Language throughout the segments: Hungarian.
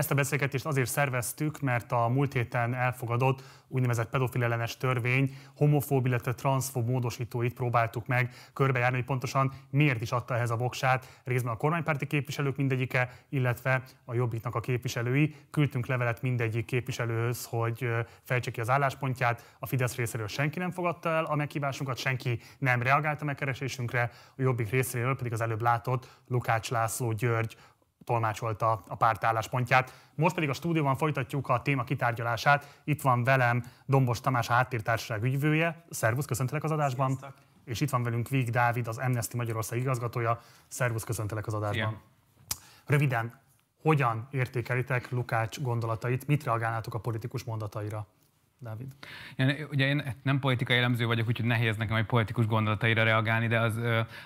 Ezt a beszélgetést azért szerveztük, mert a múlt héten elfogadott úgynevezett pedofil ellenes törvény homofób, illetve transzfób módosítóit próbáltuk meg körbejárni, hogy pontosan miért is adta ehhez a voksát részben a kormánypárti képviselők mindegyike, illetve a Jobbiknak a képviselői. Küldtünk levelet mindegyik képviselőhöz, hogy fejtse ki az álláspontját. A Fidesz részéről senki nem fogadta el a meghívásunkat, senki nem reagált a megkeresésünkre, a Jobbik részéről pedig az előbb látott Lukács László György tolmácsolta a párt álláspontját. Most pedig a stúdióban folytatjuk a téma kitárgyalását. Itt van velem Dombos Tamás, a háttértársaság ügyvője. Szervusz, köszöntelek az adásban. Sziasztok. És itt van velünk Víg Dávid, az Amnesty Magyarország igazgatója. Szervusz, köszöntelek az adásban. Igen. Röviden, hogyan értékelitek Lukács gondolatait, mit reagálnátok a politikus mondataira? Dávid? Én, ugye én nem politikai elemző vagyok, úgyhogy nehéz nekem egy politikus gondolataira reagálni, de az,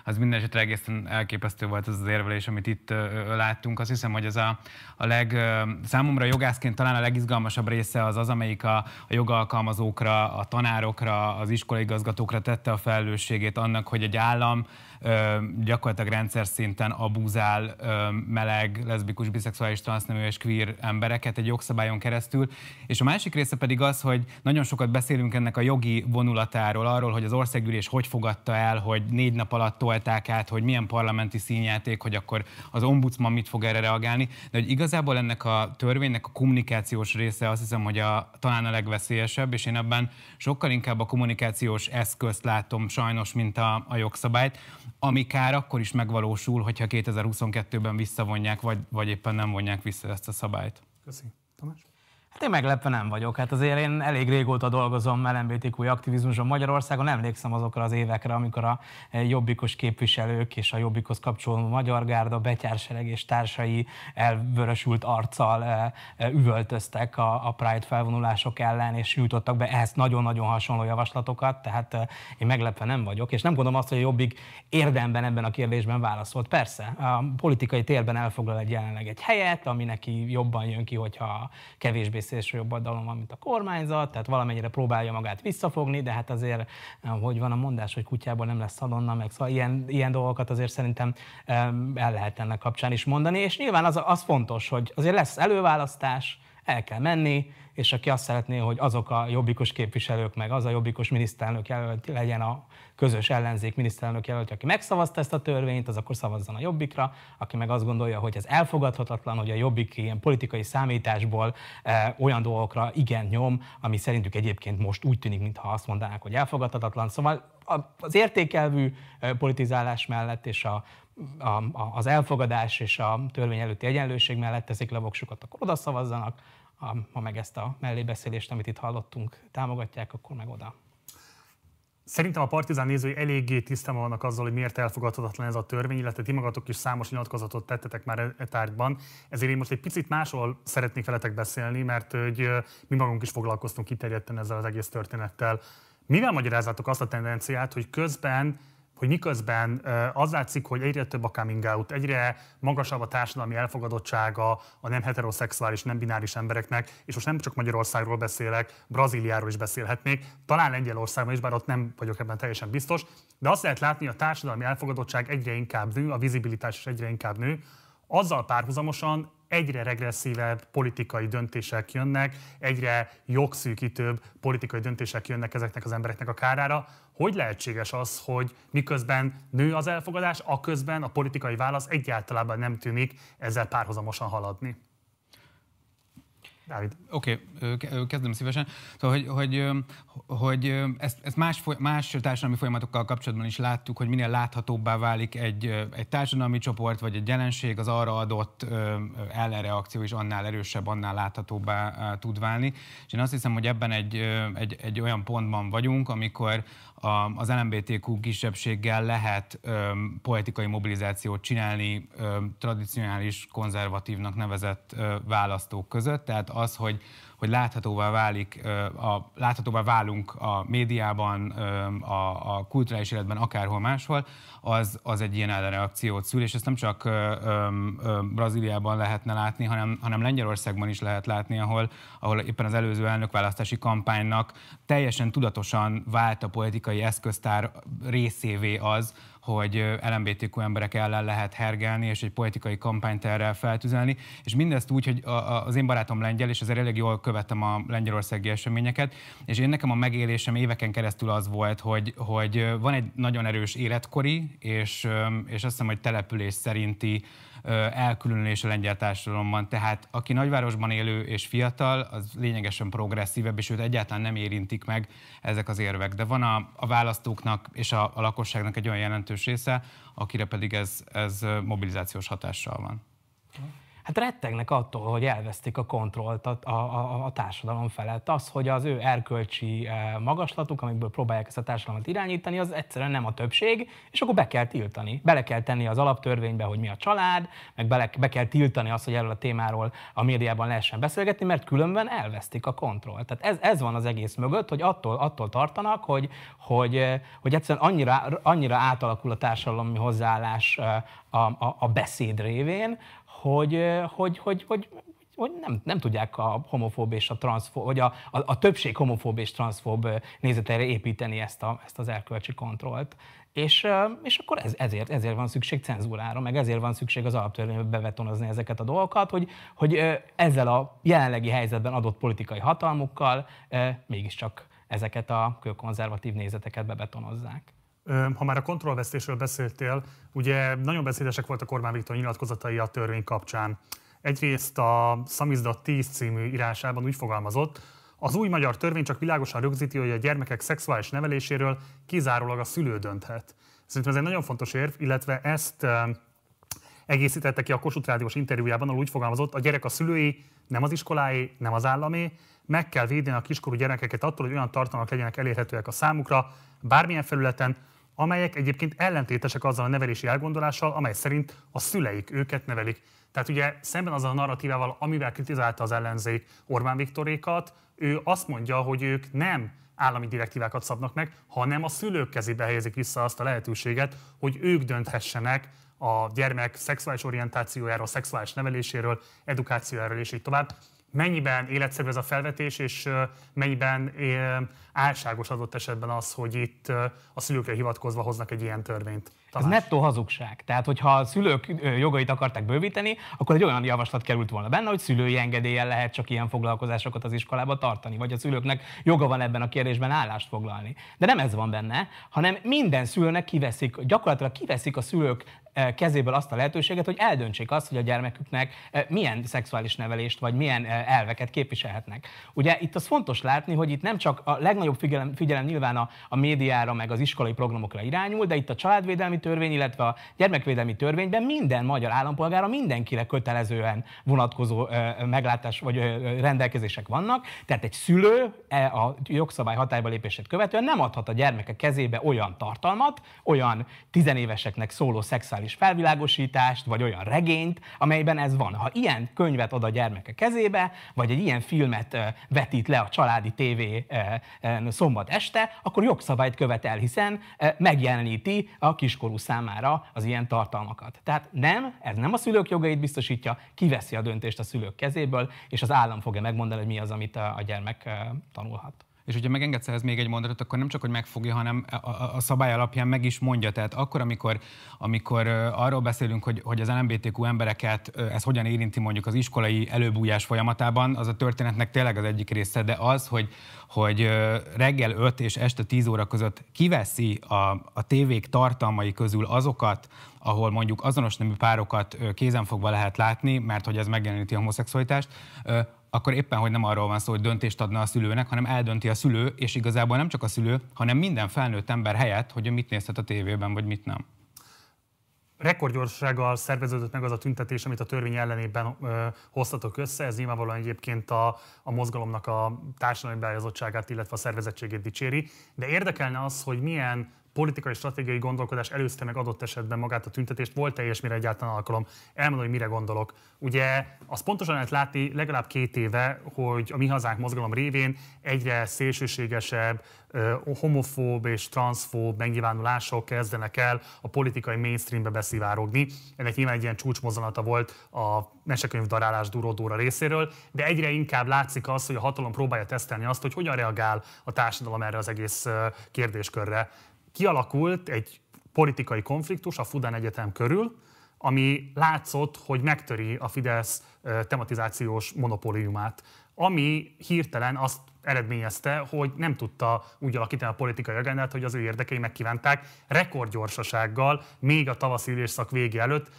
az minden esetre egészen elképesztő volt az az érvelés, amit itt láttunk. Azt hiszem, hogy ez a, a leg, számomra jogászként talán a legizgalmasabb része az az, amelyik a, a jogalkalmazókra, a tanárokra, az iskolaigazgatókra tette a felelősségét annak, hogy egy állam gyakorlatilag rendszer szinten abúzál meleg, leszbikus, biszexuális, transznemű és queer embereket egy jogszabályon keresztül. És a másik része pedig az, hogy nagyon sokat beszélünk ennek a jogi vonulatáról, arról, hogy az országgyűlés hogy fogadta el, hogy négy nap alatt tolták át, hogy milyen parlamenti színjáték, hogy akkor az ombudsman mit fog erre reagálni. De hogy igazából ennek a törvénynek a kommunikációs része azt hiszem, hogy a, talán a legveszélyesebb, és én ebben sokkal inkább a kommunikációs eszközt látom sajnos, mint a, a jogszabályt ami kár akkor is megvalósul, hogyha 2022-ben visszavonják, vagy, vagy éppen nem vonják vissza ezt a szabályt. Köszönöm. Tamás? Hát én meglepve nem vagyok. Hát azért én elég régóta dolgozom LMBTQ aktivizmuson Magyarországon, emlékszem azokra az évekre, amikor a jobbikos képviselők és a jobbikhoz kapcsolódó Magyar Gárda, Betyársereg és társai elvörösült arccal eh, eh, üvöltöztek a, a Pride felvonulások ellen, és jutottak be ehhez nagyon-nagyon hasonló javaslatokat, tehát eh, én meglepve nem vagyok, és nem gondolom azt, hogy a jobbik érdemben ebben a kérdésben válaszolt. Persze, a politikai térben elfoglal egy jelenleg egy helyet, ami neki jobban jön ki, hogyha kevésbé szélső jobb oldalon van, mint a kormányzat, tehát valamennyire próbálja magát visszafogni, de hát azért, hogy van a mondás, hogy kutyából nem lesz szalonna, meg szóval ilyen, ilyen dolgokat azért szerintem el lehet ennek kapcsán is mondani, és nyilván az, az fontos, hogy azért lesz előválasztás, el kell menni, és aki azt szeretné, hogy azok a jobbikos képviselők, meg az a jobbikos miniszterelnök jelölt legyen a közös ellenzék miniszterelnök jelölt, aki megszavazta ezt a törvényt, az akkor szavazzon a jobbikra, aki meg azt gondolja, hogy ez elfogadhatatlan, hogy a jobbik ilyen politikai számításból e, olyan dolgokra igen nyom, ami szerintük egyébként most úgy tűnik, mintha azt mondanák, hogy elfogadhatatlan. Szóval az értékelvű e, politizálás mellett és a, a, az elfogadás és a törvény előtti egyenlőség mellett teszik le voksukat, akkor oda szavazzanak, ha meg ezt a mellébeszélést, amit itt hallottunk, támogatják, akkor meg oda. Szerintem a partizán nézői eléggé tisztában vannak azzal, hogy miért elfogadhatatlan ez a törvény, illetve ti magatok is számos nyilatkozatot tettetek már e, e tárgyban. Ezért én most egy picit másról szeretnék veletek beszélni, mert hogy mi magunk is foglalkoztunk kiterjedten ezzel az egész történettel. Mivel magyarázatok azt a tendenciát, hogy közben hogy miközben az látszik, hogy egyre több a coming out, egyre magasabb a társadalmi elfogadottsága a nem heteroszexuális, nem bináris embereknek, és most nem csak Magyarországról beszélek, Brazíliáról is beszélhetnék, talán Lengyelországban is, bár ott nem vagyok ebben teljesen biztos, de azt lehet látni, hogy a társadalmi elfogadottság egyre inkább nő, a vizibilitás is egyre inkább nő, azzal párhuzamosan egyre regresszívebb politikai döntések jönnek, egyre jogszűkítőbb politikai döntések jönnek ezeknek az embereknek a kárára. Hogy lehetséges az, hogy miközben nő az elfogadás, a közben a politikai válasz egyáltalán nem tűnik ezzel párhuzamosan haladni? Dávid. Oké, okay, kezdem szívesen. Szóval, hogy, hogy, hogy ezt, ezt más, más társadalmi folyamatokkal kapcsolatban is láttuk, hogy minél láthatóbbá válik egy, egy társadalmi csoport vagy egy jelenség, az arra adott ellenreakció is annál erősebb, annál láthatóbbá tud válni. És én azt hiszem, hogy ebben egy, egy, egy olyan pontban vagyunk, amikor az LMBTQ kisebbséggel lehet ö, politikai mobilizációt csinálni ö, tradicionális konzervatívnak nevezett ö, választók között. Tehát az, hogy hogy láthatóvá válik, a, láthatóvá válunk a médiában, a, a kulturális életben, akárhol máshol, az, az egy ilyen ellenreakciót szül, és ezt nem csak Brazíliában lehetne látni, hanem, hanem Lengyelországban is lehet látni, ahol, ahol éppen az előző elnökválasztási kampánynak teljesen tudatosan vált a politikai eszköztár részévé az, hogy LMBTQ emberek ellen lehet hergelni, és egy politikai kampányt erre feltüzelni, és mindezt úgy, hogy az én barátom lengyel, és azért elég jól követtem a lengyelországi eseményeket, és én nekem a megélésem éveken keresztül az volt, hogy, hogy van egy nagyon erős életkori, és, és azt hiszem, hogy település szerinti elkülönülés a lengyel társadalomban. Tehát aki nagyvárosban élő és fiatal, az lényegesen progresszívebb, és őt egyáltalán nem érintik meg ezek az érvek. De van a, a választóknak és a, a lakosságnak egy olyan jelentős része, akire pedig ez, ez mobilizációs hatással van hát rettegnek attól, hogy elvesztik a kontrollt a, a, a társadalom felett. Az, hogy az ő erkölcsi eh, magaslatuk, amikből próbálják ezt a társadalmat irányítani, az egyszerűen nem a többség, és akkor be kell tiltani. Bele kell tenni az alaptörvénybe, hogy mi a család, meg bele, be kell tiltani azt, hogy erről a témáról a médiában lehessen beszélgetni, mert különben elvesztik a kontrollt. Tehát ez, ez van az egész mögött, hogy attól, attól tartanak, hogy, hogy, eh, hogy egyszerűen annyira, annyira átalakul a társadalmi hozzáállás eh, a, a, a beszéd révén, hogy, hogy, hogy, hogy, hogy nem, nem tudják a homofób és a transzfób, vagy a, a, a többség homofób és transzfób nézeteire építeni ezt, a, ezt az erkölcsi kontrollt. És, és akkor ez, ezért, ezért van szükség cenzúrára, meg ezért van szükség az alaptörvénybe bevetonozni ezeket a dolgokat, hogy, hogy ezzel a jelenlegi helyzetben adott politikai hatalmukkal mégiscsak ezeket a konzervatív nézeteket bebetonozzák. Ha már a kontrollvesztésről beszéltél, ugye nagyon beszédesek voltak Orbán Viktor nyilatkozatai a törvény kapcsán. Egyrészt a Samizdat 10 című írásában úgy fogalmazott, az új magyar törvény csak világosan rögzíti, hogy a gyermekek szexuális neveléséről kizárólag a szülő dönthet. Szerintem ez egy nagyon fontos érv, illetve ezt egészítette ki a Kossuth Rádiós interjújában, ahol úgy fogalmazott, a gyerek a szülői, nem az iskolái, nem az állami, meg kell védeni a kiskorú gyerekeket attól, hogy olyan tartalmak legyenek elérhetőek a számukra, bármilyen felületen, amelyek egyébként ellentétesek azzal a nevelési elgondolással, amely szerint a szüleik őket nevelik. Tehát ugye szemben azzal a narratívával, amivel kritizálta az ellenzék Orbán Viktorékat, ő azt mondja, hogy ők nem állami direktívákat szabnak meg, hanem a szülők kezébe helyezik vissza azt a lehetőséget, hogy ők dönthessenek a gyermek szexuális orientációjáról, szexuális neveléséről, edukációjáról és így tovább mennyiben életszerű ez a felvetés, és mennyiben álságos adott esetben az, hogy itt a szülőkre hivatkozva hoznak egy ilyen törvényt. Tamás. Ez nettó hazugság. Tehát, hogyha a szülők jogait akarták bővíteni, akkor egy olyan javaslat került volna benne, hogy szülői engedéllyel lehet csak ilyen foglalkozásokat az iskolába tartani, vagy a szülőknek joga van ebben a kérdésben állást foglalni. De nem ez van benne, hanem minden szülőnek kiveszik, gyakorlatilag kiveszik a szülők kezéből azt a lehetőséget, hogy eldöntsék azt, hogy a gyermeküknek milyen szexuális nevelést vagy milyen elveket képviselhetnek. Ugye itt az fontos látni, hogy itt nem csak a legnagyobb figyelem, figyelem nyilván a, a médiára, meg az iskolai programokra irányul, de itt a családvédelmi törvény, illetve a gyermekvédelmi törvényben minden magyar állampolgára mindenkire kötelezően vonatkozó meglátás vagy rendelkezések vannak. Tehát egy szülő e, a jogszabály hatályba lépését követően nem adhat a gyermeke kezébe olyan tartalmat, olyan tizenéveseknek szóló szexuális felvilágosítást, vagy olyan regényt, amelyben ez van. Ha ilyen könyvet ad a gyermeke kezébe, vagy egy ilyen filmet vetít le a családi tévé szombat este, akkor jogszabályt követel, hiszen megjeleníti a kiskorú számára az ilyen tartalmakat. Tehát nem, ez nem a szülők jogait biztosítja, kiveszi a döntést a szülők kezéből, és az állam fogja megmondani, hogy mi az, amit a gyermek tanulhat. És hogyha megengedsz ehhez még egy mondatot, akkor nem csak, hogy megfogja, hanem a, a, szabály alapján meg is mondja. Tehát akkor, amikor, amikor arról beszélünk, hogy, hogy az LMBTQ embereket ez hogyan érinti mondjuk az iskolai előbújás folyamatában, az a történetnek tényleg az egyik része, de az, hogy, hogy reggel 5 és este 10 óra között kiveszi a, a tévék tartalmai közül azokat, ahol mondjuk azonos nemű párokat kézenfogva lehet látni, mert hogy ez megjeleníti a homoszexualitást, akkor éppen, hogy nem arról van szó, hogy döntést adna a szülőnek, hanem eldönti a szülő, és igazából nem csak a szülő, hanem minden felnőtt ember helyett, hogy mit nézhet a tévében, vagy mit nem. Rekordgyorsággal szerveződött meg az a tüntetés, amit a törvény ellenében ö, hoztatok össze. Ez nyilvánvalóan egyébként a, a mozgalomnak a társadalmi beállítottságát, illetve a szervezettségét dicséri. De érdekelne az, hogy milyen politikai stratégiai gondolkodás előzte meg adott esetben magát a tüntetést, volt teljes mire egyáltalán alkalom. Elmondom, hogy mire gondolok. Ugye azt pontosan lehet látni legalább két éve, hogy a Mi Hazánk mozgalom révén egyre szélsőségesebb, homofób és transzfób megnyilvánulások kezdenek el a politikai mainstreambe beszivárogni. Ennek nyilván egy ilyen csúcsmozzanata volt a mesekönyv darálás Durodóra részéről, de egyre inkább látszik az, hogy a hatalom próbálja tesztelni azt, hogy hogyan reagál a társadalom erre az egész kérdéskörre kialakult egy politikai konfliktus a Fudán Egyetem körül, ami látszott, hogy megtöri a Fidesz tematizációs monopóliumát, ami hirtelen azt eredményezte, hogy nem tudta úgy alakítani a politikai agendát, hogy az ő érdekei megkívánták rekordgyorsasággal, még a tavaszi ülésszak vége előtt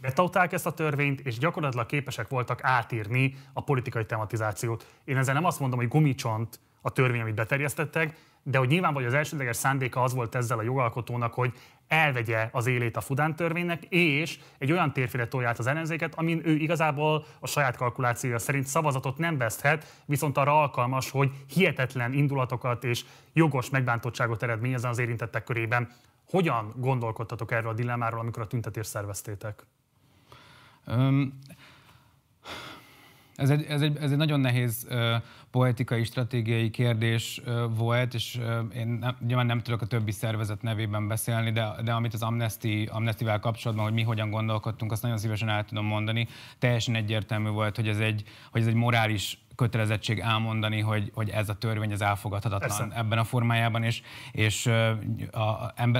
betautálták ezt a törvényt, és gyakorlatilag képesek voltak átírni a politikai tematizációt. Én ezzel nem azt mondom, hogy gumicsont a törvény, amit beterjesztettek, de hogy nyilvánvalóan az elsődleges szándéka az volt ezzel a jogalkotónak, hogy elvegye az élét a Fudán törvénynek, és egy olyan térfére tolját az ellenzéket, amin ő igazából a saját kalkulációja szerint szavazatot nem veszthet, viszont arra alkalmas, hogy hihetetlen indulatokat és jogos megbántottságot eredményezzen az érintettek körében. Hogyan gondolkodtatok erről a dilemmáról, amikor a tüntetést szerveztétek? Um, ez egy, ez, egy, ez egy nagyon nehéz uh, poetikai, stratégiai kérdés uh, volt, és uh, én nem, nyilván nem tudok a többi szervezet nevében beszélni, de, de amit az Amnesty, Amnesty-vel kapcsolatban, hogy mi hogyan gondolkodtunk, azt nagyon szívesen el tudom mondani. Teljesen egyértelmű volt, hogy ez egy, hogy ez egy morális kötelezettség elmondani, hogy, hogy ez a törvény az elfogadhatatlan Persze. ebben a formájában, és, és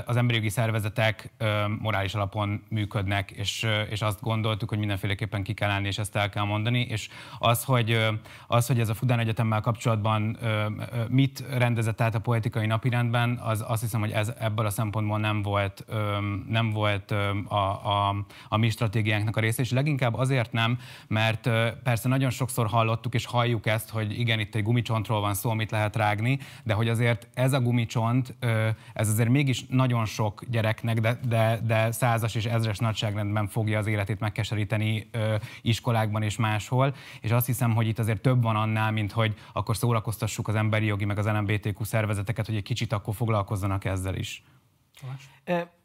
az emberi jogi szervezetek morális alapon működnek, és, és azt gondoltuk, hogy mindenféleképpen ki kell állni, és ezt el kell mondani, és az, hogy, az, hogy ez a Fudán Egyetemmel kapcsolatban mit rendezett át a politikai napirendben, az azt hiszem, hogy ez ebből a szempontból nem volt, nem volt a, a, a mi stratégiánknak a része, és leginkább azért nem, mert persze nagyon sokszor hallottuk és halljuk, halljuk ezt, hogy igen, itt egy gumicsontról van szó, amit lehet rágni, de hogy azért ez a gumicsont, ez azért mégis nagyon sok gyereknek, de, de, de százas és ezres nagyságrendben fogja az életét megkeseríteni iskolákban és máshol, és azt hiszem, hogy itt azért több van annál, mint hogy akkor szórakoztassuk az emberi jogi meg az LMBTQ szervezeteket, hogy egy kicsit akkor foglalkozzanak ezzel is.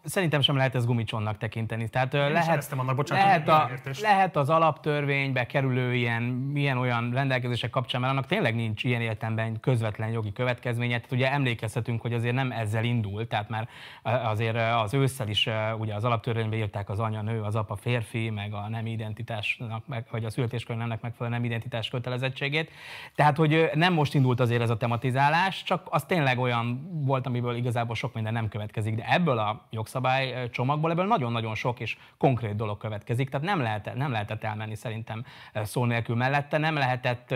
Szerintem sem lehet ez gumicsonnak tekinteni. Tehát Én lehet, annak, bocsánat, lehet, a, lehet az alaptörvénybe kerülő ilyen, milyen olyan rendelkezések kapcsán, mert annak tényleg nincs ilyen értelemben közvetlen jogi következménye. Tehát ugye emlékezhetünk, hogy azért nem ezzel indul, tehát már azért az ősszel is ugye az alaptörvénybe írták az anya nő, az apa férfi, meg a nem identitásnak, meg, vagy a születéskor nemnek megfelelő nem identitás kötelezettségét. Tehát, hogy nem most indult azért ez a tematizálás, csak az tényleg olyan volt, amiből igazából sok minden nem következik. De ebből a jogszabály jogszabály csomagból ebből nagyon-nagyon sok és konkrét dolog következik, tehát nem, lehet, nem lehetett elmenni szerintem szó nélkül mellette, nem lehetett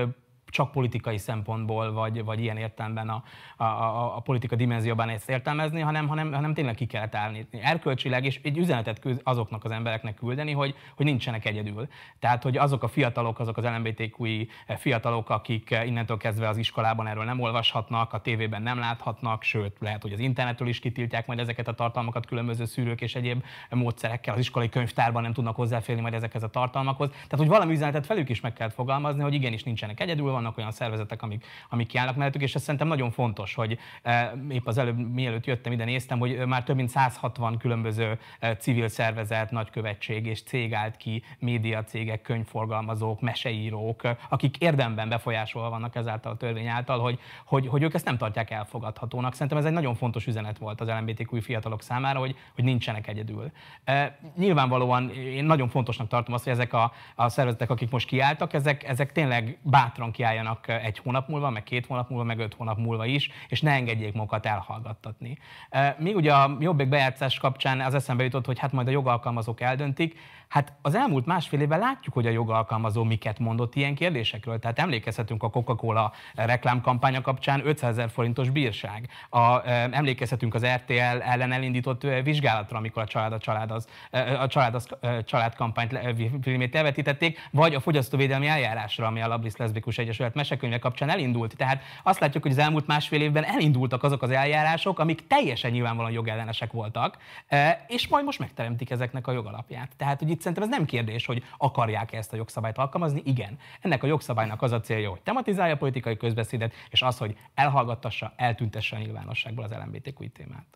csak politikai szempontból, vagy, vagy ilyen értelemben a, a, a, politika dimenzióban ezt értelmezni, hanem, hanem, hanem tényleg ki kellett állni. Erkölcsileg, és egy üzenetet azoknak az embereknek küldeni, hogy, hogy nincsenek egyedül. Tehát, hogy azok a fiatalok, azok az LMBTQI fiatalok, akik innentől kezdve az iskolában erről nem olvashatnak, a tévében nem láthatnak, sőt, lehet, hogy az internetről is kitiltják majd ezeket a tartalmakat különböző szűrők és egyéb módszerekkel, az iskolai könyvtárban nem tudnak hozzáférni majd ezekhez a tartalmakhoz. Tehát, hogy valami üzenetet felük is meg kell fogalmazni, hogy igenis nincsenek egyedül, vannak olyan szervezetek, amik, amik kiállnak mellettük, és ez szerintem nagyon fontos, hogy e, épp az előbb, mielőtt jöttem ide, néztem, hogy már több mint 160 különböző e, civil szervezet, nagykövetség és cég állt ki, médiacégek, könyvforgalmazók, meseírók, akik érdemben befolyásolva vannak ezáltal a törvény által, hogy, hogy, hogy ők ezt nem tartják elfogadhatónak. Szerintem ez egy nagyon fontos üzenet volt az LMBTQ fiatalok számára, hogy, hogy nincsenek egyedül. Nyilvánvalóan én nagyon fontosnak tartom azt, hogy ezek a, a szervezetek, akik most kiálltak, ezek, ezek tényleg bátran kiálltak kiálljanak egy hónap múlva, meg két hónap múlva, meg öt hónap múlva is, és ne engedjék magukat elhallgattatni. Mi ugye a jobbik bejátszás kapcsán az eszembe jutott, hogy hát majd a jogalkalmazók eldöntik, Hát az elmúlt másfél évben látjuk, hogy a jogalkalmazó miket mondott ilyen kérdésekről. Tehát emlékezhetünk a Coca-Cola reklámkampánya kapcsán 500 ezer forintos bírság. A, emlékezhetünk az RTL ellen elindított vizsgálatra, amikor a család a család az, a család az családkampányt filmét elvetítették, vagy a fogyasztóvédelmi eljárásra, ami a Labris Leszbikus Egyesület mesekönyve kapcsán elindult. Tehát azt látjuk, hogy az elmúlt másfél évben elindultak azok az eljárások, amik teljesen nyilvánvalóan jogellenesek voltak, és majd most megteremtik ezeknek a jogalapját. Tehát, hogy itt szerintem ez nem kérdés, hogy akarják-e ezt a jogszabályt alkalmazni. Igen. Ennek a jogszabálynak az a célja, hogy tematizálja a politikai közbeszédet, és az, hogy elhallgattassa, eltüntesse a nyilvánosságból az LMBTQ témát.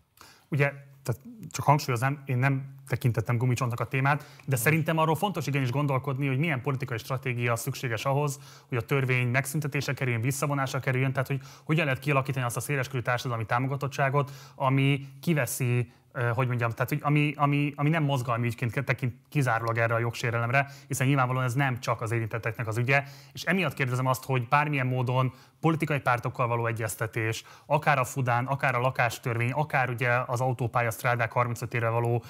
Ugye, tehát csak hangsúlyozom, én nem tekintettem gumicsontnak a témát, de szerintem arról fontos igenis gondolkodni, hogy milyen politikai stratégia szükséges ahhoz, hogy a törvény megszüntetése kerüljön, visszavonása kerüljön, tehát hogy hogyan lehet kialakítani azt a széleskörű társadalmi támogatottságot, ami kiveszi hogy mondjam, tehát hogy ami, ami, ami nem mozgalmi ügyként tekint kizárólag erre a jogsérelemre, hiszen nyilvánvalóan ez nem csak az érintetteknek az ügye, és emiatt kérdezem azt, hogy bármilyen módon politikai pártokkal való egyeztetés, akár a Fudán, akár a lakástörvény, akár ugye az autópálya strádák 35 évre való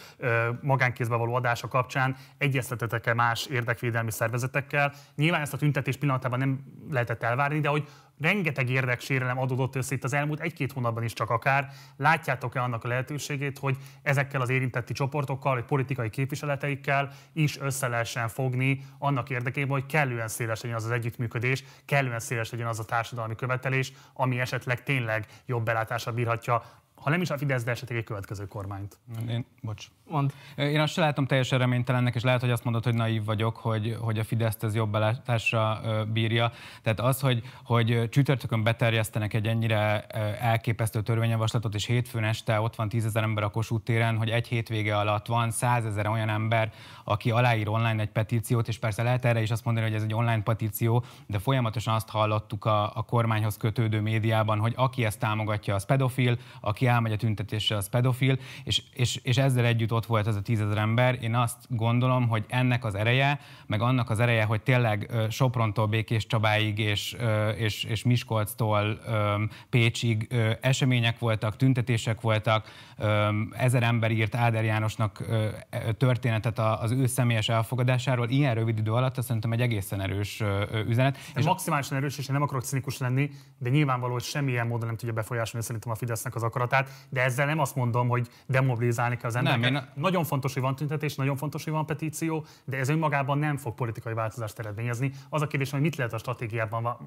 magánkézbe való adása kapcsán egyeztetetek-e más érdekvédelmi szervezetekkel? Nyilván ezt a tüntetés pillanatában nem lehetett elvárni, de hogy rengeteg érdeksérelem adódott össze itt az elmúlt egy-két hónapban is csak akár. Látjátok-e annak a lehetőségét, hogy ezekkel az érintetti csoportokkal, vagy politikai képviseleteikkel is össze lehessen fogni annak érdekében, hogy kellően széles legyen az az együttműködés, kellően széles legyen az a társadalmi követelés, ami esetleg tényleg jobb belátásra bírhatja ha nem is a Fidesz, de esetleg egy következő kormányt. Én, bocs. Mond. Én azt sem látom teljesen reménytelennek, és lehet, hogy azt mondod, hogy naív vagyok, hogy, hogy a Fidesz ez jobb belátásra bírja. Tehát az, hogy, hogy csütörtökön beterjesztenek egy ennyire elképesztő törvényjavaslatot, és hétfőn este ott van tízezer ember a Kossuth téren, hogy egy hétvége alatt van százezer olyan ember, aki aláír online egy petíciót, és persze lehet erre is azt mondani, hogy ez egy online petíció, de folyamatosan azt hallottuk a, a kormányhoz kötődő médiában, hogy aki ezt támogatja, az pedofil, aki elmegy a tüntetésre, az pedofil, és, és, és ezzel együtt ott volt ez a tízezer ember. Én azt gondolom, hogy ennek az ereje, meg annak az ereje, hogy tényleg Soprontól Békés Csabáig és, és, és Miskolctól Pécsig események voltak, tüntetések voltak, ezer ember írt Áder Jánosnak történetet az ő személyes elfogadásáról. Ilyen rövid idő alatt azt szerintem egy egészen erős üzenet. És maximálisan erős, és én nem akarok cinikus lenni, de nyilvánvaló, hogy semmilyen módon nem tudja befolyásolni szerintem a Fidesznek az akaratát, de ezzel nem azt mondom, hogy demobilizálni kell az embereket. Nem, én... Nagyon fontos, hogy van tüntetés, nagyon fontos, hogy van petíció, de ez önmagában nem fog politikai változást eredményezni. Az a kérdés, hogy mit lehet a stratégiában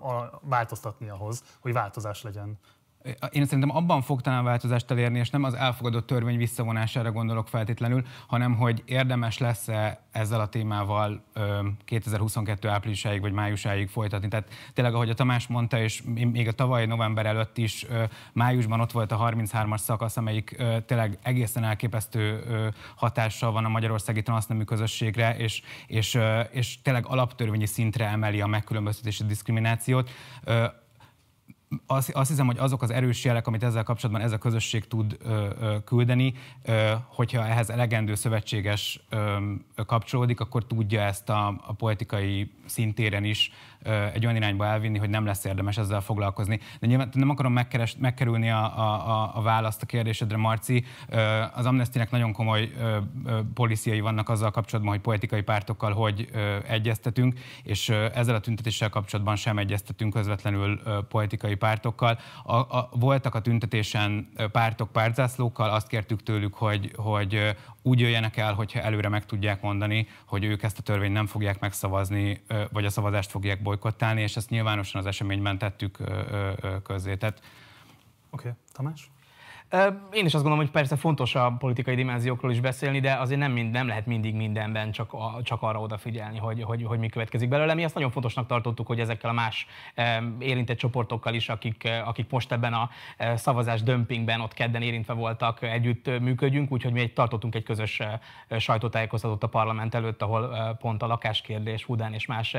változtatni ahhoz, hogy változás legyen. Én szerintem abban fog talán változást elérni, és nem az elfogadott törvény visszavonására gondolok feltétlenül, hanem hogy érdemes lesz-e ezzel a témával 2022 áprilisáig vagy májusáig folytatni. Tehát tényleg, ahogy a Tamás mondta, és még a tavaly november előtt is májusban ott volt a 33-as szakasz, amelyik tényleg egészen elképesztő hatással van a magyarországi transznemű közösségre, és, és, és tényleg alaptörvényi szintre emeli a megkülönböztetési diszkriminációt azt, azt hiszem, hogy azok az erős jelek, amit ezzel kapcsolatban ez a közösség tud ö, ö, küldeni, ö, hogyha ehhez elegendő szövetséges ö, kapcsolódik, akkor tudja ezt a, a politikai szintéren is egy olyan irányba elvinni, hogy nem lesz érdemes ezzel foglalkozni. De nyilván nem akarom megkeres, megkerülni a, a, a választ a kérdésedre, Marci. Az Amnestynek nagyon komoly policiai vannak azzal kapcsolatban, hogy politikai pártokkal hogy egyeztetünk, és ezzel a tüntetéssel kapcsolatban sem egyeztetünk közvetlenül politikai pártokkal. A, a, voltak a tüntetésen pártok pártzászlókkal, azt kértük tőlük, hogy, hogy úgy jöjjenek el, hogyha előre meg tudják mondani, hogy ők ezt a törvényt nem fogják megszavazni, vagy a szavazást fogják bolykottálni, és ezt nyilvánosan az eseményben tettük közzé. Oké, okay. Tamás? Én is azt gondolom, hogy persze fontos a politikai dimenziókról is beszélni, de azért nem, mind, nem lehet mindig mindenben csak, a, csak arra odafigyelni, hogy, hogy, hogy mi következik belőle. Mi azt nagyon fontosnak tartottuk, hogy ezekkel a más érintett csoportokkal is, akik, akik most ebben a szavazás dömpingben ott kedden érintve voltak, együtt működjünk, úgyhogy mi egy, tartottunk egy közös sajtótájékoztatót a parlament előtt, ahol pont a lakáskérdés, Hudán és más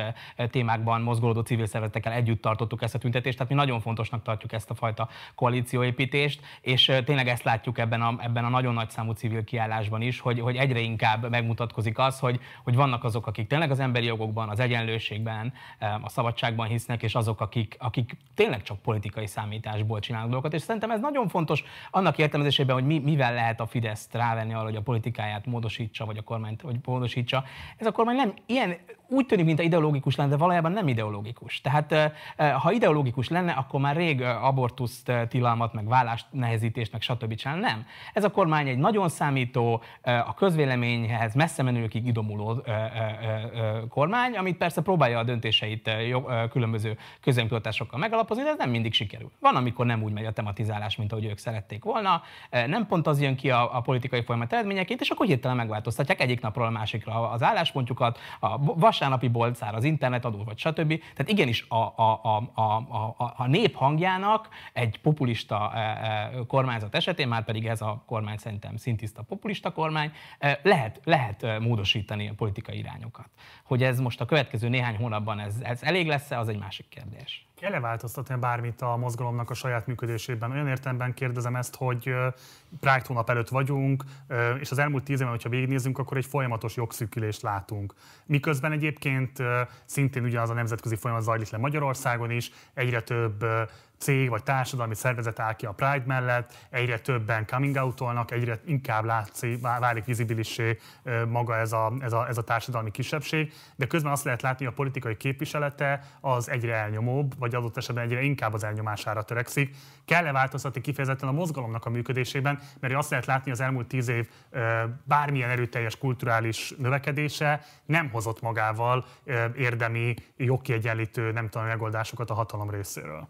témákban mozgolódó civil szervezetekkel együtt tartottuk ezt a tüntetést, tehát mi nagyon fontosnak tartjuk ezt a fajta koalícióépítést, és tényleg ezt látjuk ebben a, ebben a nagyon nagy számú civil kiállásban is, hogy, hogy egyre inkább megmutatkozik az, hogy, hogy vannak azok, akik tényleg az emberi jogokban, az egyenlőségben, a szabadságban hisznek, és azok, akik, akik tényleg csak politikai számításból csinálnak dolgokat. És szerintem ez nagyon fontos annak értelmezésében, hogy mi, mivel lehet a Fideszt rávenni arra, hogy a politikáját módosítsa, vagy a kormányt vagy módosítsa. Ez a kormány nem ilyen úgy tűnik, mint ideológikus lenne, de valójában nem ideológikus. Tehát ha ideológikus lenne, akkor már rég abortuszt, tilalmat, meg vállást nehezítést, meg stb. csinál. Nem. Ez a kormány egy nagyon számító, a közvéleményhez messze menőkig idomuló kormány, amit persze próbálja a döntéseit különböző közönkutatásokkal megalapozni, de ez nem mindig sikerül. Van, amikor nem úgy megy a tematizálás, mint ahogy ők szerették volna, nem pont az jön ki a, a politikai folyamat eredményeként, és akkor hirtelen megváltoztatják egyik napról a másikra az álláspontjukat, a vas vasárnapi boltszár, az adó, vagy stb. Tehát igenis a, a, a, a, a, a nép hangjának egy populista e, e, kormányzat esetén, már pedig ez a kormány szerintem szintiszta populista kormány, e, lehet, lehet módosítani a politikai irányokat. Hogy ez most a következő néhány hónapban ez, ez elég lesz-e, az egy másik kérdés. Kell-e változtatni bármit a mozgalomnak a saját működésében? Olyan értelemben kérdezem ezt, hogy Pride hónap előtt vagyunk, és az elmúlt tíz évben, hogyha végignézzünk, akkor egy folyamatos jogszűkülést látunk. Miközben egyébként szintén ugyanaz a nemzetközi folyamat zajlik le Magyarországon is, egyre több cég vagy társadalmi szervezet áll ki a Pride mellett, egyre többen coming out egyre inkább látszik, válik vizibilisé maga ez a, ez, a, ez a társadalmi kisebbség, de közben azt lehet látni, hogy a politikai képviselete az egyre elnyomóbb, vagy adott esetben egyre inkább az elnyomására törekszik. Kell-e változtatni kifejezetten a mozgalomnak a működésében, mert azt lehet látni, az elmúlt tíz év bármilyen erőteljes kulturális növekedése nem hozott magával érdemi, jogkiegyenlítő, nem tudom, megoldásokat a hatalom részéről.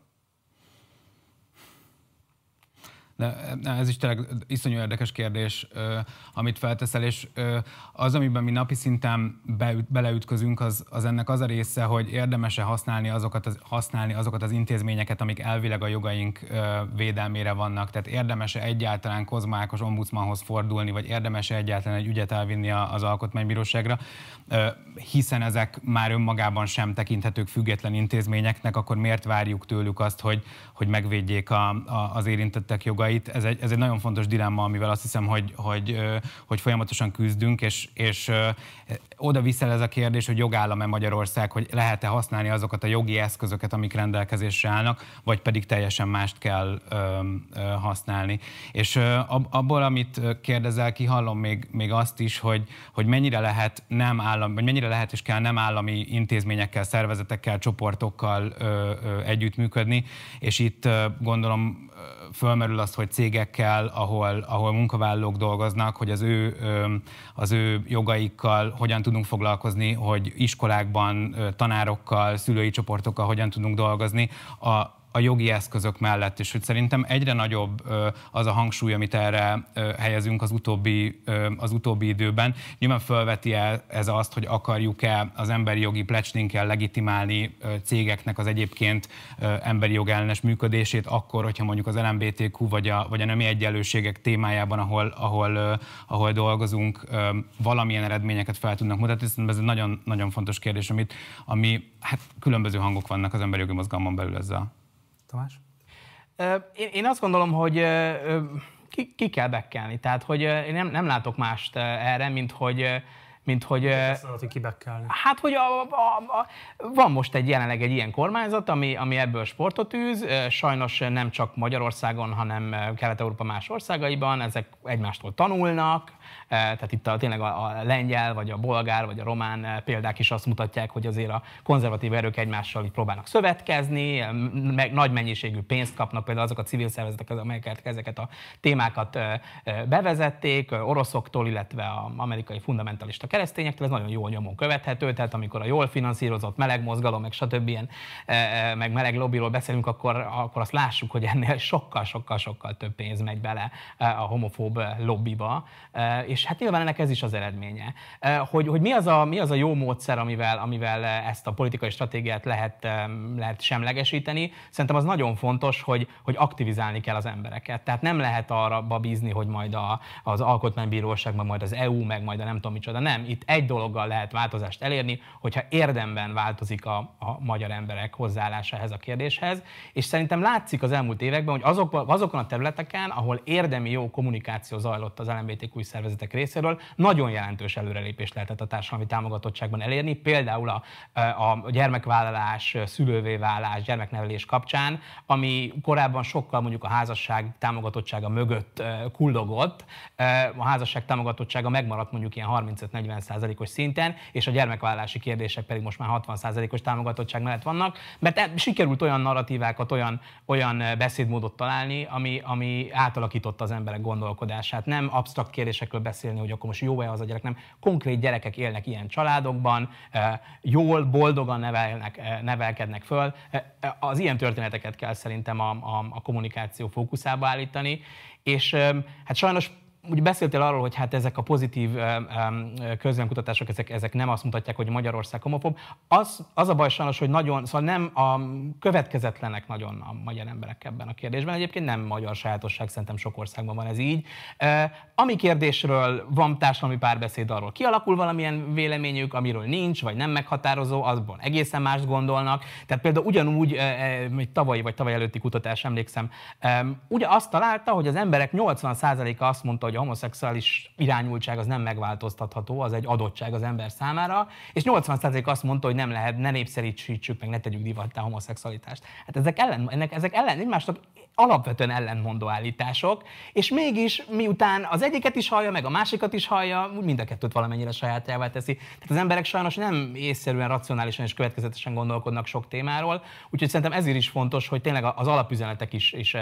De ez is tényleg iszonyú érdekes kérdés, amit felteszel, és az, amiben mi napi szinten be, beleütközünk, az, az ennek az a része, hogy érdemes-e használni azokat, az, használni azokat az intézményeket, amik elvileg a jogaink védelmére vannak. Tehát érdemes-e egyáltalán Kozmákos ombudsmanhoz fordulni, vagy érdemes-e egyáltalán egy ügyet elvinni az alkotmánybíróságra, hiszen ezek már önmagában sem tekinthetők független intézményeknek, akkor miért várjuk tőlük azt, hogy, hogy megvédjék a, a, az érintettek jogait? Jogait. Ez egy, ez egy nagyon fontos dilemma, amivel azt hiszem, hogy, hogy, hogy folyamatosan küzdünk, és, és oda viszel ez a kérdés, hogy jogállam-e Magyarország, hogy lehet-e használni azokat a jogi eszközöket, amik rendelkezésre állnak, vagy pedig teljesen mást kell használni. És abból, amit kérdezel, kihallom még, még azt is, hogy, hogy mennyire lehet nem állam, vagy mennyire lehet és kell nem állami intézményekkel, szervezetekkel, csoportokkal együttműködni, és itt gondolom fölmerül az, hogy cégekkel, ahol, ahol munkavállalók dolgoznak, hogy az ő, az ő jogaikkal hogyan tudunk foglalkozni, hogy iskolákban tanárokkal, szülői csoportokkal hogyan tudunk dolgozni. A, a jogi eszközök mellett, és hogy szerintem egyre nagyobb az a hangsúly, amit erre helyezünk az utóbbi, az utóbbi időben. Nyilván felveti -e ez azt, hogy akarjuk-e az emberi jogi plecsninkkel legitimálni cégeknek az egyébként emberi jogellenes működését, akkor, hogyha mondjuk az LMBTQ vagy a, vagy a nemi egyenlőségek témájában, ahol, ahol, ahol dolgozunk, valamilyen eredményeket fel tudnak mutatni. Ez egy nagyon, nagyon fontos kérdés, amit, ami hát különböző hangok vannak az emberi jogi mozgalmon belül ezzel. Tamás? Én, én azt gondolom, hogy ki, ki kell bekkelni. Tehát, hogy én nem, nem látok mást erre, mint hogy mint hogy... Hát, hogy a, a, a, van most egy jelenleg egy ilyen kormányzat, ami, ami ebből sportot űz, sajnos nem csak Magyarországon, hanem Kelet-Európa más országaiban, ezek egymástól tanulnak, tehát itt a, tényleg a, a lengyel, vagy a bolgár, vagy a román példák is azt mutatják, hogy azért a konzervatív erők egymással így próbálnak szövetkezni, meg nagy mennyiségű pénzt kapnak például azok a civil szervezetek, amelyeket ezeket a témákat bevezették, oroszoktól, illetve az amerikai fundamentalista keresztényektől, ez nagyon jól nyomon követhető, tehát amikor a jól finanszírozott meleg mozgalom, meg stb. Ilyen, meg meleg lobbyról beszélünk, akkor, akkor azt lássuk, hogy ennél sokkal-sokkal-sokkal több pénz megy bele a homofób lobbyba, és hát nyilván ennek ez is az eredménye. Hogy, hogy mi, az a, mi az a jó módszer, amivel, amivel ezt a politikai stratégiát lehet, lehet semlegesíteni, szerintem az nagyon fontos, hogy, hogy aktivizálni kell az embereket. Tehát nem lehet arra bízni, hogy majd a, az alkotmánybíróság, meg majd az EU, meg majd a nem tudom micsoda. Nem, itt egy dologgal lehet változást elérni, hogyha érdemben változik a, a magyar emberek hozzáállása ehhez a kérdéshez, és szerintem látszik az elmúlt években, hogy azokban, azokon a területeken, ahol érdemi jó kommunikáció zajlott az LMBTQ szervezetek részéről, nagyon jelentős előrelépést lehetett a társadalmi támogatottságban elérni, például a, a gyermekvállalás, szülővé válás, gyermeknevelés kapcsán, ami korábban sokkal mondjuk a házasság támogatottsága mögött kullogott, a házasság támogatottsága megmaradt mondjuk ilyen 35-40 százalékos szinten, és a gyermekvállalási kérdések pedig most már 60 százalékos támogatottság mellett vannak, mert e, sikerült olyan narratívákat, olyan, olyan beszédmódot találni, ami, ami átalakította az emberek gondolkodását. Nem absztrakt kérdésekről beszélni, hogy akkor most jó-e az a gyerek, nem. Konkrét gyerekek élnek ilyen családokban, jól, boldogan nevelnek, nevelkednek föl. Az ilyen történeteket kell szerintem a, a, a kommunikáció fókuszába állítani, és hát sajnos úgy beszéltél arról, hogy hát ezek a pozitív közönkutatások, ezek, ezek nem azt mutatják, hogy Magyarország homofób. Az, az a baj sajnos, hogy nagyon, szóval nem a következetlenek nagyon a magyar emberek ebben a kérdésben. Egyébként nem magyar sajátosság, szerintem sok országban van ez így. Ami kérdésről van társadalmi párbeszéd, arról kialakul valamilyen véleményük, amiről nincs, vagy nem meghatározó, azban egészen mást gondolnak. Tehát például ugyanúgy, egy tavalyi vagy tavaly előtti kutatás, emlékszem, ugye azt találta, hogy az emberek 80%-a azt mondta, hogy a homoszexuális irányultság az nem megváltoztatható, az egy adottság az ember számára, és 80% azt mondta, hogy nem lehet, ne népszerítsük meg, ne tegyük divattá homoszexualitást. Hát ezek ellen, ennek, ezek ellen egymásnak alapvetően ellentmondó állítások, és mégis miután az egyiket is hallja, meg a másikat is hallja, mind a kettőt valamennyire sajátjává teszi. Tehát az emberek sajnos nem észszerűen, racionálisan és következetesen gondolkodnak sok témáról, úgyhogy szerintem ezért is fontos, hogy tényleg az alapüzenetek is, is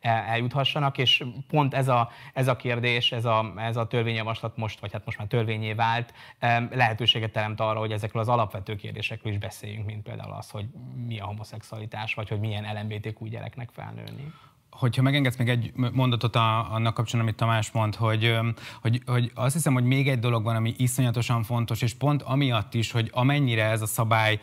eljuthassanak, és pont ez a, ez a kérdés, ez a, ez a törvényjavaslat most, vagy hát most már törvényé vált, lehetőséget teremt arra, hogy ezekről az alapvető kérdésekről is beszéljünk, mint például az, hogy mi a homoszexualitás, vagy hogy milyen LMBTQ gyereknek felnőni hogyha megengedsz még egy mondatot a, annak kapcsolatban, amit Tamás mond, hogy, hogy, hogy azt hiszem, hogy még egy dolog van, ami iszonyatosan fontos, és pont amiatt is, hogy amennyire ez a szabály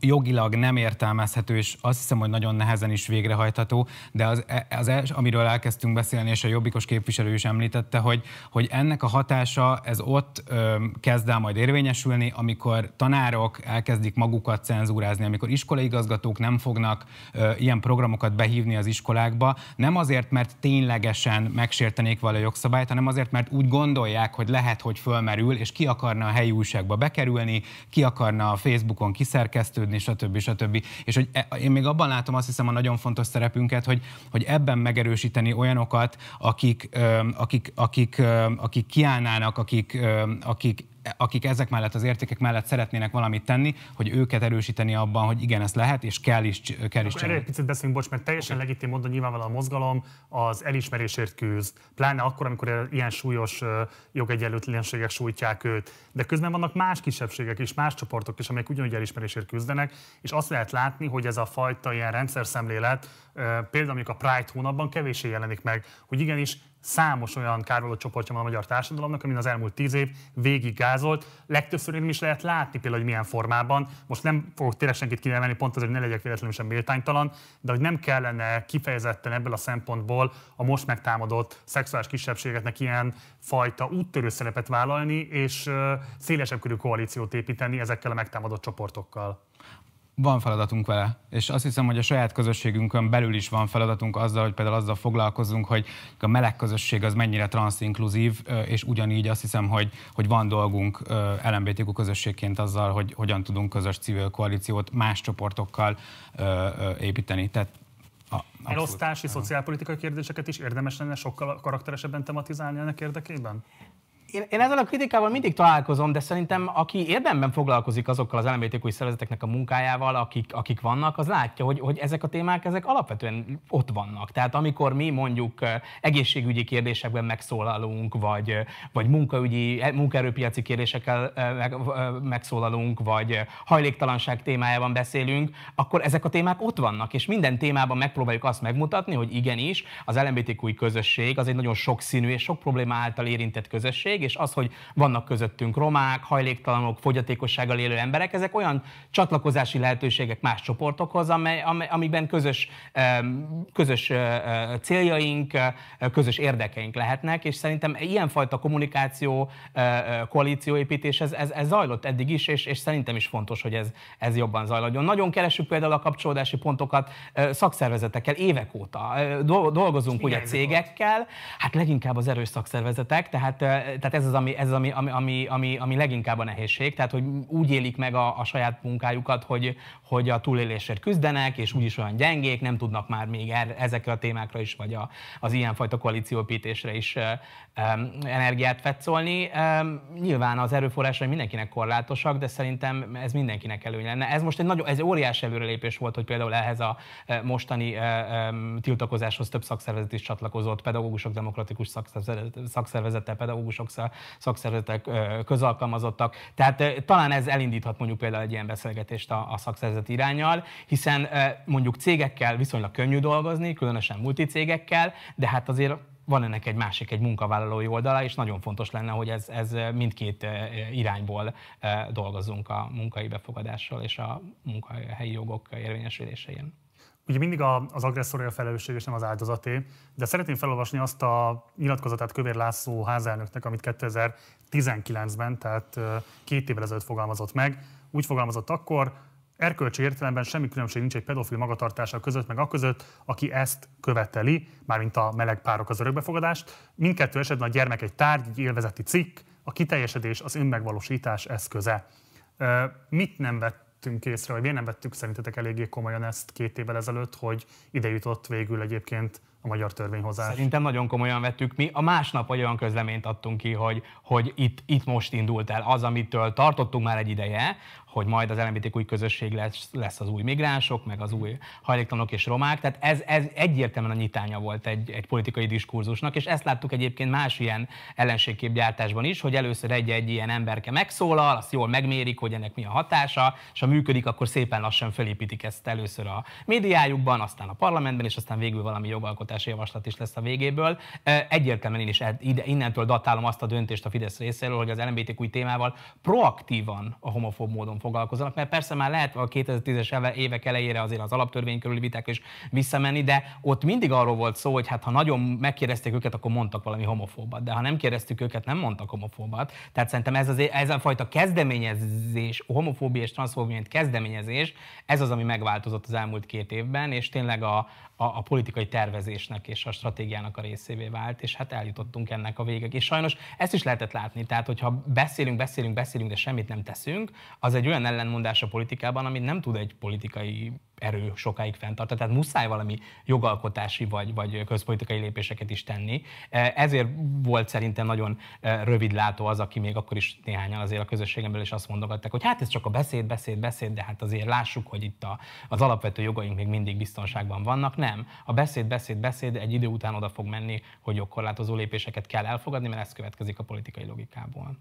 jogilag nem értelmezhető, és azt hiszem, hogy nagyon nehezen is végrehajtható, de az, e, az amiről elkezdtünk beszélni, és a jobbikos képviselő is említette, hogy, hogy ennek a hatása ez ott ö, kezd el majd érvényesülni, amikor tanárok elkezdik magukat cenzúrázni, amikor iskolaigazgatók nem fognak ö, ilyen programokat behívni az iskolákba, nem azért, mert ténylegesen megsértenék vala jogszabályt, hanem azért, mert úgy gondolják, hogy lehet, hogy fölmerül, és ki akarna a helyi újságba bekerülni, ki akarna a Facebookon kiszerelni, kiszerkesztődni, stb. stb. És hogy e, én még abban látom azt hiszem a nagyon fontos szerepünket, hogy, hogy ebben megerősíteni olyanokat, akik, akik, akik, akik kiállnának, akik, akik akik ezek mellett az értékek mellett szeretnének valamit tenni, hogy őket erősíteni abban, hogy igen, ezt lehet, és kell is, kell is csinálni. Erre egy picit beszélünk, bocs, mert teljesen okay. legitim mondani nyilvánvalóan a mozgalom az elismerésért küzd, pláne akkor, amikor ilyen súlyos jogegyenlőtlenségek sújtják őt. De közben vannak más kisebbségek és más csoportok is, amelyek ugyanúgy elismerésért küzdenek, és azt lehet látni, hogy ez a fajta ilyen rendszer szemlélet, például a Pride hónapban kevéssé jelenik meg, hogy igenis számos olyan kárvaló csoportja van a magyar társadalomnak, amin az elmúlt tíz év végig gázolt. Legtöbbször nem is lehet látni például, hogy milyen formában. Most nem fogok tényleg senkit kinevelni, pont azért, hogy ne legyek véletlenül sem méltánytalan, de hogy nem kellene kifejezetten ebből a szempontból a most megtámadott szexuális kisebbségeknek ilyen fajta úttörő szerepet vállalni, és szélesebb körű koalíciót építeni ezekkel a megtámadott csoportokkal van feladatunk vele, és azt hiszem, hogy a saját közösségünkön belül is van feladatunk azzal, hogy például azzal foglalkozunk, hogy a meleg közösség az mennyire transzinkluzív, és ugyanígy azt hiszem, hogy, hogy van dolgunk LMBTQ közösségként azzal, hogy hogyan tudunk közös civil koalíciót más csoportokkal építeni. Tehát Elosztási, szociálpolitikai kérdéseket is érdemes lenne sokkal karakteresebben tematizálni ennek érdekében? Én, én ezzel a kritikával mindig találkozom, de szerintem aki érdemben foglalkozik azokkal az LMBTQ szervezeteknek a munkájával, akik, akik vannak, az látja, hogy, hogy ezek a témák ezek alapvetően ott vannak. Tehát amikor mi mondjuk egészségügyi kérdésekben megszólalunk, vagy, vagy munkaügyi, e, munkaerőpiaci kérdésekkel megszólalunk, vagy hajléktalanság témájában beszélünk, akkor ezek a témák ott vannak, és minden témában megpróbáljuk azt megmutatni, hogy igenis az LMBTQ közösség az egy nagyon sokszínű és sok probléma által érintett közösség, közösség, és az, hogy vannak közöttünk romák, hajléktalanok, fogyatékossággal élő emberek, ezek olyan csatlakozási lehetőségek más csoportokhoz, amely, amely, amiben közös, közös céljaink, közös érdekeink lehetnek, és szerintem ilyenfajta kommunikáció, koalícióépítés, ez, ez, ez zajlott eddig is, és, és szerintem is fontos, hogy ez, ez jobban zajlódjon. Nagyon keresünk például a kapcsolódási pontokat szakszervezetekkel évek óta. Dolgozunk ugye cégekkel, hát leginkább az erős szakszervezetek, tehát, tehát tehát ez az, ami, ez az ami, ami, ami, ami, ami leginkább a nehézség, tehát hogy úgy élik meg a, a saját munkájukat, hogy, hogy a túlélésért küzdenek, és úgyis olyan gyengék, nem tudnak már még er, ezekre a témákra is, vagy a, az ilyenfajta koalícióépítésre is um, energiát fetszolni. Um, nyilván az erőforrásai mindenkinek korlátosak, de szerintem ez mindenkinek előny lenne. Ez most egy nagyon, ez óriási előrelépés volt, hogy például ehhez a mostani um, tiltakozáshoz több szakszervezet is csatlakozott, pedagógusok demokratikus szakszervezete, pedagógusok szakszervezetek, közalkalmazottak. Tehát talán ez elindíthat mondjuk például egy ilyen beszélgetést a, a szakszervezet irányal, hiszen mondjuk cégekkel viszonylag könnyű dolgozni, különösen multicégekkel, de hát azért van ennek egy másik, egy munkavállalói oldala, és nagyon fontos lenne, hogy ez, ez mindkét irányból dolgozunk a munkai befogadással és a munkahelyi jogok érvényesülésein. Ugye mindig az agresszor a felelősség és nem az áldozaté, de szeretném felolvasni azt a nyilatkozatát Kövér László házelnöknek, amit 2019-ben, tehát két évvel ezelőtt fogalmazott meg. Úgy fogalmazott akkor, Erkölcsi értelemben semmi különbség nincs egy pedofil magatartása között, meg a között, aki ezt követeli, mármint a meleg párok az örökbefogadást. Mindkettő esetben a gyermek egy tárgy, egy élvezeti cikk, a kiteljesedés az önmegvalósítás eszköze. Mit nem vettünk észre, vagy miért nem vettük szerintetek eléggé komolyan ezt két évvel ezelőtt, hogy ide jutott végül egyébként a magyar törvényhozás? Szerintem nagyon komolyan vettük. Mi a másnap olyan közleményt adtunk ki, hogy, hogy itt, itt most indult el az, amitől tartottunk már egy ideje, hogy majd az LMBTQ közösség lesz, lesz az új migránsok, meg az új hajléktalanok és romák. Tehát ez, ez egyértelműen a nyitánya volt egy, egy politikai diskurzusnak, és ezt láttuk egyébként más ilyen ellenségképgyártásban is, hogy először egy-egy ilyen emberke megszólal, azt jól megmérik, hogy ennek mi a hatása, és ha működik, akkor szépen lassan felépítik ezt először a médiájukban, aztán a parlamentben, és aztán végül valami jogalkotási javaslat is lesz a végéből. Egyértelműen én is innentől datálom azt a döntést a Fidesz részéről, hogy az LMBTQ témával proaktívan a homofób módon foglalkozzanak, mert persze már lehet a 2010-es évek elejére azért az alaptörvény körüli viták is visszamenni, de ott mindig arról volt szó, hogy hát ha nagyon megkérdezték őket, akkor mondtak valami homofóbat, de ha nem kérdeztük őket, nem mondtak homofóbat. Tehát szerintem ez, az, ez a fajta kezdeményezés, homofóbia és transzfóbia kezdeményezés, ez az, ami megváltozott az elmúlt két évben, és tényleg a, a, a politikai tervezésnek és a stratégiának a részévé vált, és hát eljutottunk ennek a végek. És sajnos ezt is lehetett látni, tehát hogyha beszélünk, beszélünk, beszélünk, de semmit nem teszünk, az egy olyan ellenmondás a politikában, amit nem tud egy politikai erő sokáig fenntartani. Tehát muszáj valami jogalkotási vagy, vagy közpolitikai lépéseket is tenni. E, ezért volt szerintem nagyon e, rövidlátó az, aki még akkor is néhányan azért a közösségemből is azt mondogatták, hogy hát ez csak a beszéd, beszéd, beszéd, de hát azért lássuk, hogy itt a, az alapvető jogaink még mindig biztonságban vannak. Nem. A beszéd, beszéd, beszéd egy idő után oda fog menni, hogy jogkorlátozó lépéseket kell elfogadni, mert ez következik a politikai logikából.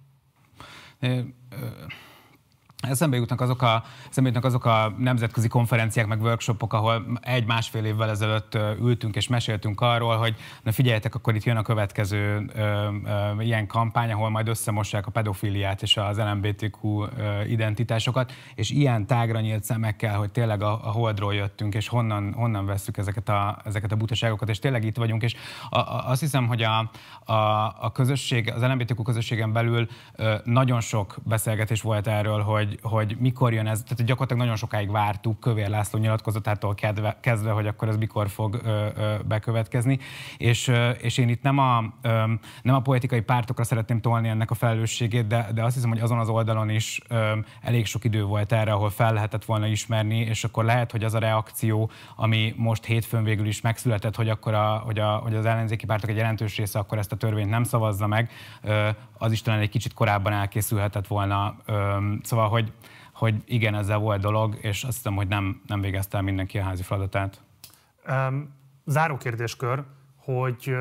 Eszembe jutnak azok a, eszembe jutnak azok a nemzetközi konferenciák, meg workshopok, ahol egy-másfél évvel ezelőtt ültünk és meséltünk arról, hogy na figyeljetek, akkor itt jön a következő ö, ö, ilyen kampány, ahol majd összemossák a pedofiliát és az LMBTQ ö, identitásokat, és ilyen tágra nyílt szemekkel, hogy tényleg a, a holdról jöttünk, és honnan, honnan veszük ezeket a, ezeket a butaságokat, és tényleg itt vagyunk, és a, a, azt hiszem, hogy a, a, a közösség, az LMBTQ közösségen belül ö, nagyon sok beszélgetés volt erről, hogy hogy, hogy mikor jön ez, tehát gyakorlatilag nagyon sokáig vártuk Kövér László nyilatkozatától kedve, kezdve, hogy akkor ez mikor fog ö, ö, bekövetkezni, és, ö, és én itt nem a, ö, nem a politikai pártokra szeretném tolni ennek a felelősségét, de, de azt hiszem, hogy azon az oldalon is ö, elég sok idő volt erre, ahol fel lehetett volna ismerni, és akkor lehet, hogy az a reakció, ami most hétfőn végül is megszületett, hogy akkor a, hogy, a, hogy az ellenzéki pártok egy jelentős része akkor ezt a törvényt nem szavazza meg, ö, az is talán egy kicsit korábban elkészülhetett volna. Ö, szóval, hogy, hogy igen, ezzel volt dolog, és azt hiszem, hogy nem, nem végezte mindenki a házi feladatát. Záró kérdéskör, hogy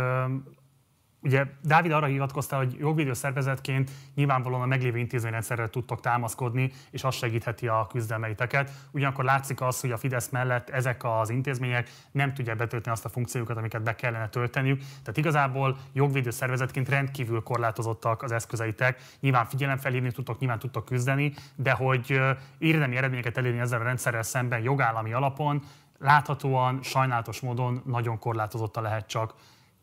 Ugye Dávid arra hivatkoztál, hogy jogvédő szervezetként nyilvánvalóan a meglévő intézményrendszerre tudtok támaszkodni, és az segítheti a küzdelmeiteket. Ugyanakkor látszik az, hogy a Fidesz mellett ezek az intézmények nem tudják betölteni azt a funkciókat, amiket be kellene tölteniük. Tehát igazából jogvédő szervezetként rendkívül korlátozottak az eszközeitek. Nyilván figyelem felhívni tudtok, nyilván tudtok küzdeni, de hogy érdemi eredményeket elérni ezzel a rendszerrel szemben jogállami alapon, láthatóan, sajnálatos módon nagyon korlátozotta lehet csak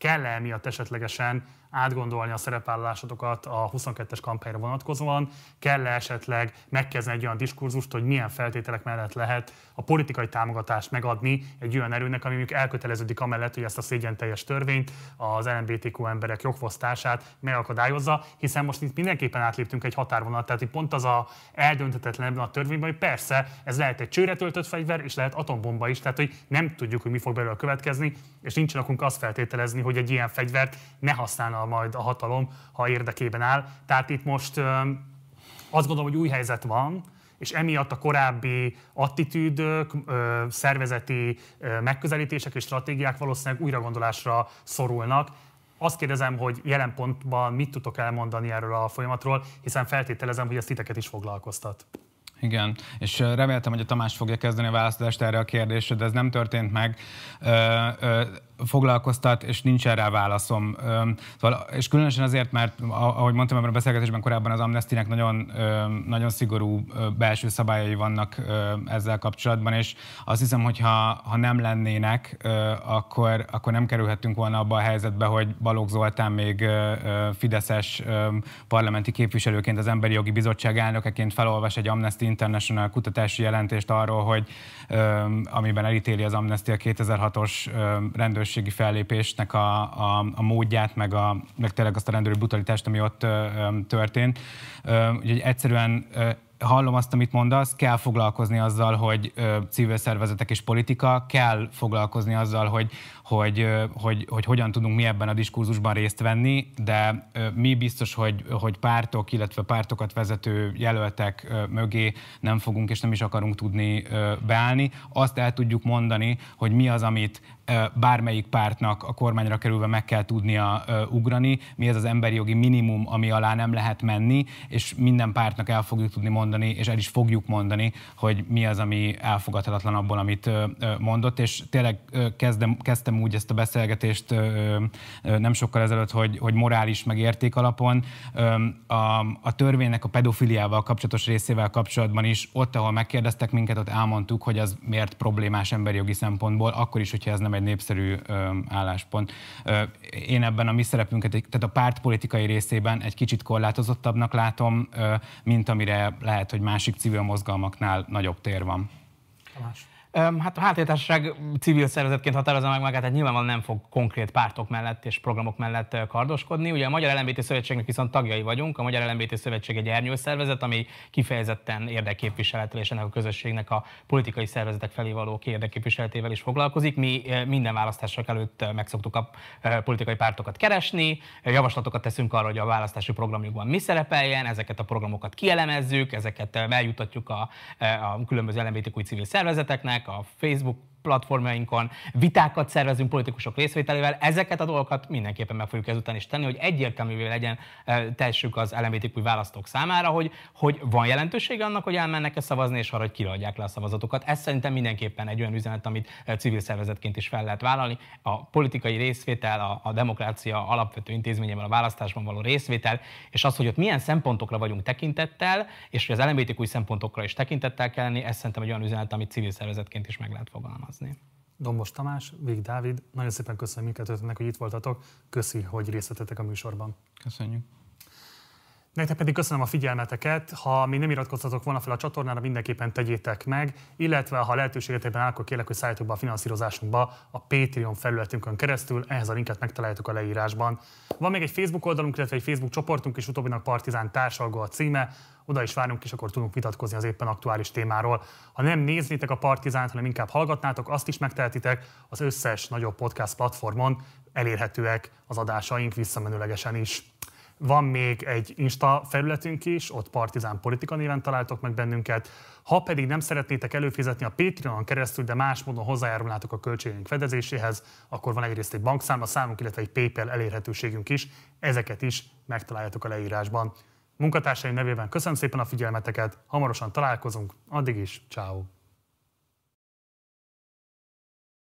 kell-e miatt esetlegesen átgondolni a szerepvállalásotokat a 22-es kampányra vonatkozóan, kell -e esetleg megkezdeni egy olyan diskurzust, hogy milyen feltételek mellett lehet a politikai támogatást megadni egy olyan erőnek, ami mondjuk elköteleződik amellett, hogy ezt a szégyen teljes törvényt, az LMBTQ emberek jogfosztását megakadályozza, hiszen most itt mindenképpen átléptünk egy határvonalat, tehát itt pont az a eldönthetetlen ebben a törvényben, hogy persze ez lehet egy csőre töltött fegyver, és lehet atombomba is, tehát hogy nem tudjuk, hogy mi fog belőle következni, és nincs nekünk azt feltételezni, hogy egy ilyen fegyvert ne használna majd a hatalom, ha érdekében áll. Tehát itt most azt gondolom, hogy új helyzet van, és emiatt a korábbi attitűdök, szervezeti megközelítések és stratégiák valószínűleg újragondolásra szorulnak. Azt kérdezem, hogy jelen pontban mit tudtok elmondani erről a folyamatról, hiszen feltételezem, hogy ez titeket is foglalkoztat. Igen, és reméltem, hogy a Tamás fogja kezdeni a választást erre a kérdésre, de ez nem történt meg foglalkoztat, és nincs erre válaszom. Szóval, és különösen azért, mert ahogy mondtam ebben a beszélgetésben korábban, az Amnestynek nagyon, nagyon szigorú belső szabályai vannak ezzel kapcsolatban, és azt hiszem, hogy ha, ha nem lennének, akkor, akkor nem kerülhettünk volna abba a helyzetbe, hogy Balogh Zoltán még Fideszes parlamenti képviselőként az Emberi Jogi Bizottság elnökeként felolvas egy Amnesty International kutatási jelentést arról, hogy amiben elítéli az Amnesty a 2006-os rendőrségi fellépésnek a, a, a módját, meg, a, meg tényleg azt a rendőri brutalitást, ami ott történt. Úgyhogy egyszerűen hallom azt, amit mondasz, kell foglalkozni azzal, hogy ö, civil szervezetek és politika, kell foglalkozni azzal, hogy, hogy, hogy, hogy hogyan tudunk mi ebben a diskurzusban részt venni, de mi biztos, hogy, hogy pártok, illetve pártokat vezető jelöltek mögé nem fogunk és nem is akarunk tudni beállni. Azt el tudjuk mondani, hogy mi az, amit bármelyik pártnak a kormányra kerülve meg kell tudnia ugrani, mi ez az emberi jogi minimum, ami alá nem lehet menni, és minden pártnak el fogjuk tudni mondani, és el is fogjuk mondani, hogy mi az, ami elfogadhatatlan abból, amit mondott, és tényleg kezdem, kezdtem úgy ezt a beszélgetést nem sokkal ezelőtt, hogy, hogy morális meg érték alapon. A, a törvénynek a pedofiliával kapcsolatos részével kapcsolatban is, ott, ahol megkérdeztek minket, ott elmondtuk, hogy az miért problémás emberi jogi szempontból, akkor is, hogyha ez nem egy népszerű álláspont. Én ebben a mi szerepünket, tehát a pártpolitikai részében egy kicsit korlátozottabbnak látom, mint amire lehet, hogy másik civil mozgalmaknál nagyobb tér van. Tamás. Hát a háttértársaság civil szervezetként határozza meg magát, tehát nyilvánvalóan nem fog konkrét pártok mellett és programok mellett kardoskodni. Ugye a Magyar LMBT Szövetségnek viszont tagjai vagyunk. A Magyar LMBT Szövetség egy ernyőszervezet, ami kifejezetten érdekképviselettel és ennek a közösségnek a politikai szervezetek felé való érdekképviseletével is foglalkozik. Mi minden választások előtt meg szoktuk a politikai pártokat keresni, javaslatokat teszünk arra, hogy a választási programjukban mi szerepeljen, ezeket a programokat kielemezzük, ezeket eljutatjuk a, a különböző LMBTQ civil szervezeteknek, a Facebook platformjainkon, vitákat szervezünk politikusok részvételével, ezeket a dolgokat mindenképpen meg fogjuk ezután is tenni, hogy egyértelművé legyen, eh, tessük az LMBTQ választók számára, hogy, hogy van jelentősége annak, hogy elmennek-e szavazni, és arra, hogy kiadják le a szavazatokat. Ez szerintem mindenképpen egy olyan üzenet, amit eh, civil szervezetként is fel lehet vállalni. A politikai részvétel, a, a demokrácia alapvető intézményében a választásban való részvétel, és az, hogy ott milyen szempontokra vagyunk tekintettel, és hogy az LMBTQ szempontokra is tekintettel kell lenni, ez szerintem egy olyan üzenet, amit civil szervezetként is meg lehet fogalmazni fogalmazni. Dombos Tamás, Vég Dávid, nagyon szépen köszönöm minket, hogy itt voltatok. Köszi, hogy részt a műsorban. Köszönjük. Nektek pedig köszönöm a figyelmeteket. Ha még nem iratkoztatok volna fel a csatornára, mindenképpen tegyétek meg, illetve ha lehetőségetében áll, akkor kérlek, hogy szálljatok be a finanszírozásunkba a Patreon felületünkön keresztül, ehhez a linket megtaláljátok a leírásban. Van még egy Facebook oldalunk, illetve egy Facebook csoportunk is, utóbbinak Partizán társalgó a címe, oda is várunk, és akkor tudunk vitatkozni az éppen aktuális témáról. Ha nem néznétek a Partizánt, hanem inkább hallgatnátok, azt is megtehetitek az összes nagyobb podcast platformon, elérhetőek az adásaink visszamenőlegesen is. Van még egy Insta felületünk is, ott Partizán Politika néven találtok meg bennünket. Ha pedig nem szeretnétek előfizetni a Patreonon keresztül, de más módon hozzájárulnátok a költségeink fedezéséhez, akkor van egyrészt egy bankszámla számunk, illetve egy PayPal elérhetőségünk is. Ezeket is megtaláljátok a leírásban. Munkatársaim nevében köszönöm szépen a figyelmeteket, hamarosan találkozunk, addig is, ciao.